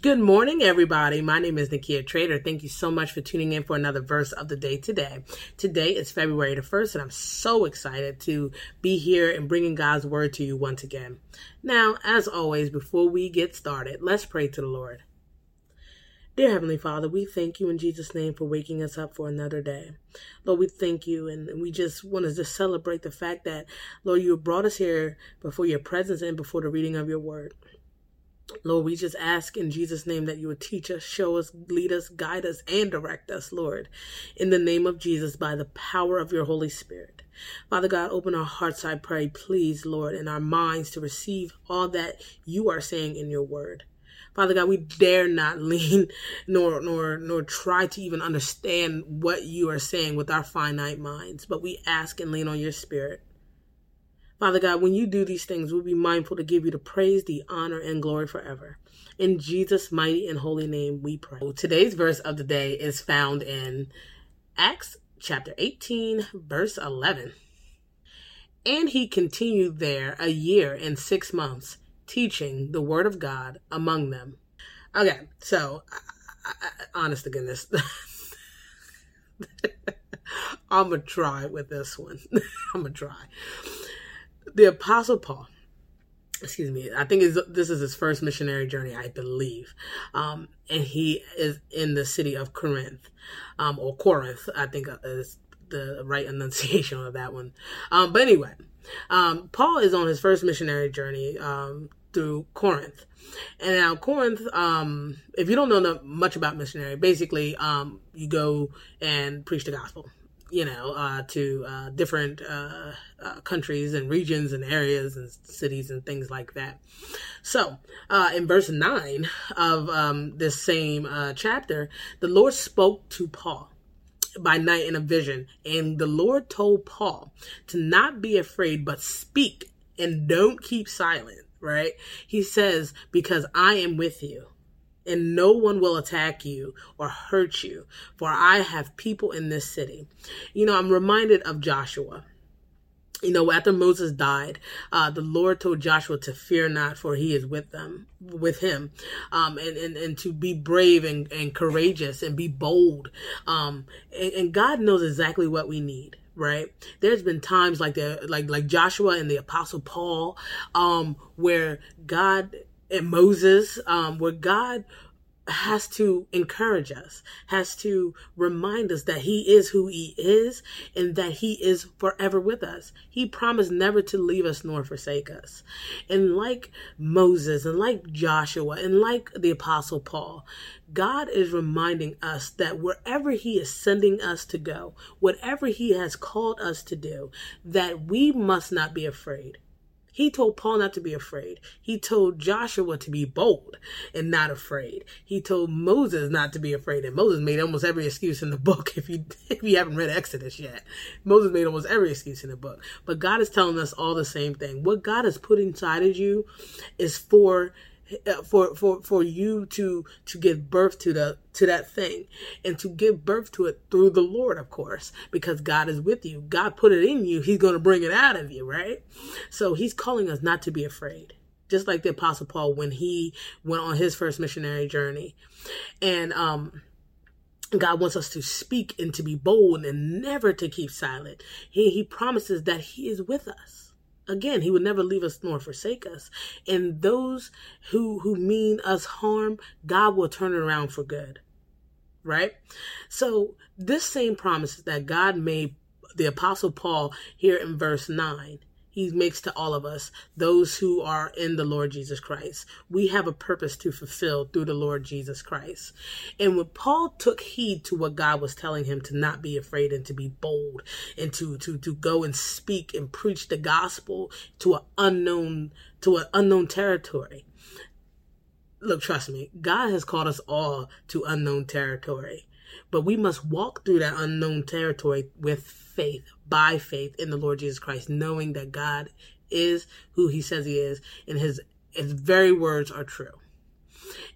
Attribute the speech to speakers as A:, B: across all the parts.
A: Good morning, everybody. My name is Nakia Trader. Thank you so much for tuning in for another verse of the day today. Today is February the 1st, and I'm so excited to be here and bringing God's word to you once again. Now, as always, before we get started, let's pray to the Lord. Dear Heavenly Father, we thank you in Jesus' name for waking us up for another day. Lord, we thank you and we just want to just celebrate the fact that, Lord, you brought us here before your presence and before the reading of your word. Lord, we just ask in Jesus' name that you would teach us, show us, lead us, guide us, and direct us, Lord, in the name of Jesus by the power of your Holy Spirit. Father God, open our hearts, I pray, please, Lord, and our minds to receive all that you are saying in your word. Father God, we dare not lean nor nor nor try to even understand what you are saying with our finite minds, but we ask and lean on your spirit. Father God, when you do these things, we'll be mindful to give you the praise, the honor, and glory forever. In Jesus' mighty and holy name, we pray. Today's verse of the day is found in Acts chapter 18, verse 11. And he continued there a year and six months, teaching the word of God among them. Okay, so, I, I, honest to goodness. I'm going to try with this one. I'm going to try the Apostle Paul, excuse me, I think this is his first missionary journey, I believe. Um, and he is in the city of Corinth, um, or Corinth, I think is the right enunciation of that one. Um, but anyway, um, Paul is on his first missionary journey um, through Corinth. And now Corinth, um, if you don't know much about missionary, basically um, you go and preach the gospel you know, uh, to uh, different uh, uh, countries and regions and areas and cities and things like that. So, uh, in verse 9 of um, this same uh, chapter, the Lord spoke to Paul by night in a vision, and the Lord told Paul to not be afraid, but speak and don't keep silent, right? He says, Because I am with you and no one will attack you or hurt you, for I have people in this city. You know, I'm reminded of Joshua. You know, after Moses died, uh, the Lord told Joshua to fear not, for he is with them, with him, um, and, and, and to be brave and, and courageous and be bold. Um, and, and God knows exactly what we need right there's been times like the like like joshua and the apostle paul um where god and Moses, um, where God has to encourage us, has to remind us that He is who He is and that He is forever with us. He promised never to leave us nor forsake us. And like Moses and like Joshua and like the Apostle Paul, God is reminding us that wherever He is sending us to go, whatever He has called us to do, that we must not be afraid he told Paul not to be afraid. He told Joshua to be bold and not afraid. He told Moses not to be afraid. And Moses made almost every excuse in the book. If you if you haven't read Exodus yet, Moses made almost every excuse in the book. But God is telling us all the same thing. What God has put inside of you is for for for for you to to give birth to the to that thing and to give birth to it through the Lord of course because God is with you God put it in you he's going to bring it out of you right so he's calling us not to be afraid just like the Apostle Paul when he went on his first missionary journey. And um, God wants us to speak and to be bold and never to keep silent. He, he promises that He is with us. Again, He would never leave us nor forsake us. And those who who mean us harm, God will turn it around for good. Right? So this same promise that God made the Apostle Paul here in verse 9 he makes to all of us, those who are in the Lord Jesus Christ. We have a purpose to fulfill through the Lord Jesus Christ. And when Paul took heed to what God was telling him to not be afraid and to be bold and to, to, to go and speak and preach the gospel to an unknown, to an unknown territory. Look, trust me, God has called us all to unknown territory, but we must walk through that unknown territory with faith, by faith in the Lord Jesus Christ, knowing that God is who he says he is, and his his very words are true.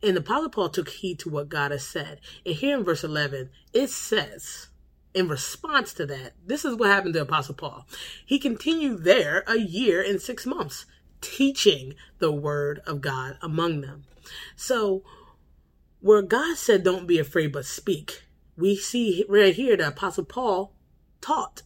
A: And the Apostle Paul took heed to what God has said. And here in verse 11, it says, in response to that, this is what happened to Apostle Paul. He continued there a year and six months, teaching the word of God among them. So, where God said, Don't be afraid, but speak, we see right here that Apostle Paul taught.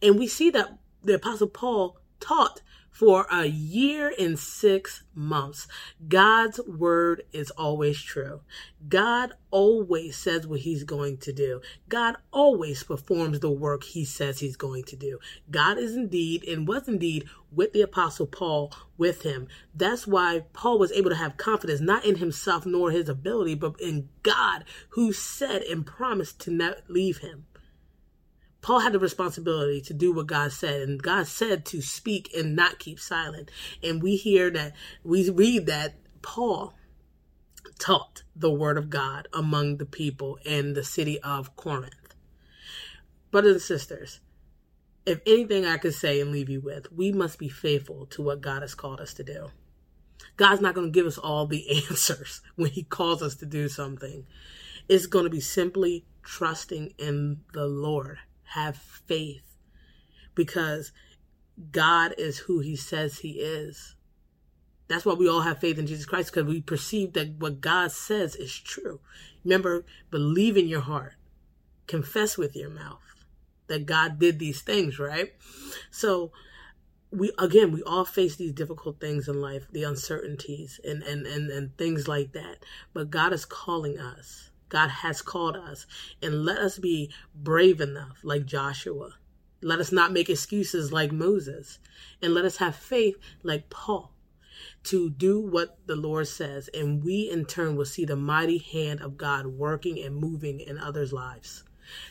A: And we see that the Apostle Paul taught for a year and six months. God's word is always true. God always says what he's going to do. God always performs the work he says he's going to do. God is indeed and was indeed with the apostle Paul with him. That's why Paul was able to have confidence not in himself nor his ability, but in God who said and promised to not leave him. Paul had the responsibility to do what God said, and God said to speak and not keep silent. And we hear that, we read that Paul taught the word of God among the people in the city of Corinth. Brothers and sisters, if anything I could say and leave you with, we must be faithful to what God has called us to do. God's not going to give us all the answers when He calls us to do something. It's going to be simply trusting in the Lord have faith because God is who he says he is. That's why we all have faith in Jesus Christ because we perceive that what God says is true. Remember, believe in your heart, confess with your mouth that God did these things, right? So, we again we all face these difficult things in life the uncertainties and and and, and things like that but god is calling us God has called us. And let us be brave enough, like Joshua. Let us not make excuses like Moses. And let us have faith like Paul to do what the Lord says. And we, in turn, will see the mighty hand of God working and moving in others' lives.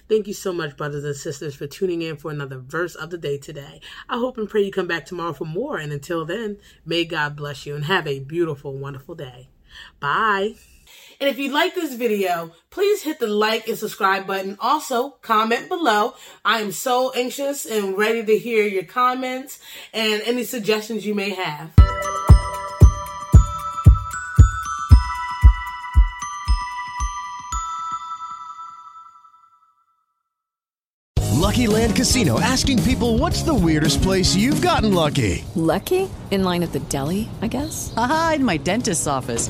A: Thank you so much, brothers and sisters, for tuning in for another verse of the day today. I hope and pray you come back tomorrow for more. And until then, may God bless you and have a beautiful, wonderful day. Bye. And if you like this video, please hit the like and subscribe button. Also, comment below. I am so anxious and ready to hear your comments and any suggestions you may have.
B: Lucky Land Casino asking people what's the weirdest place you've gotten lucky?
C: Lucky? In line at the deli, I guess?
D: Aha, in my dentist's office.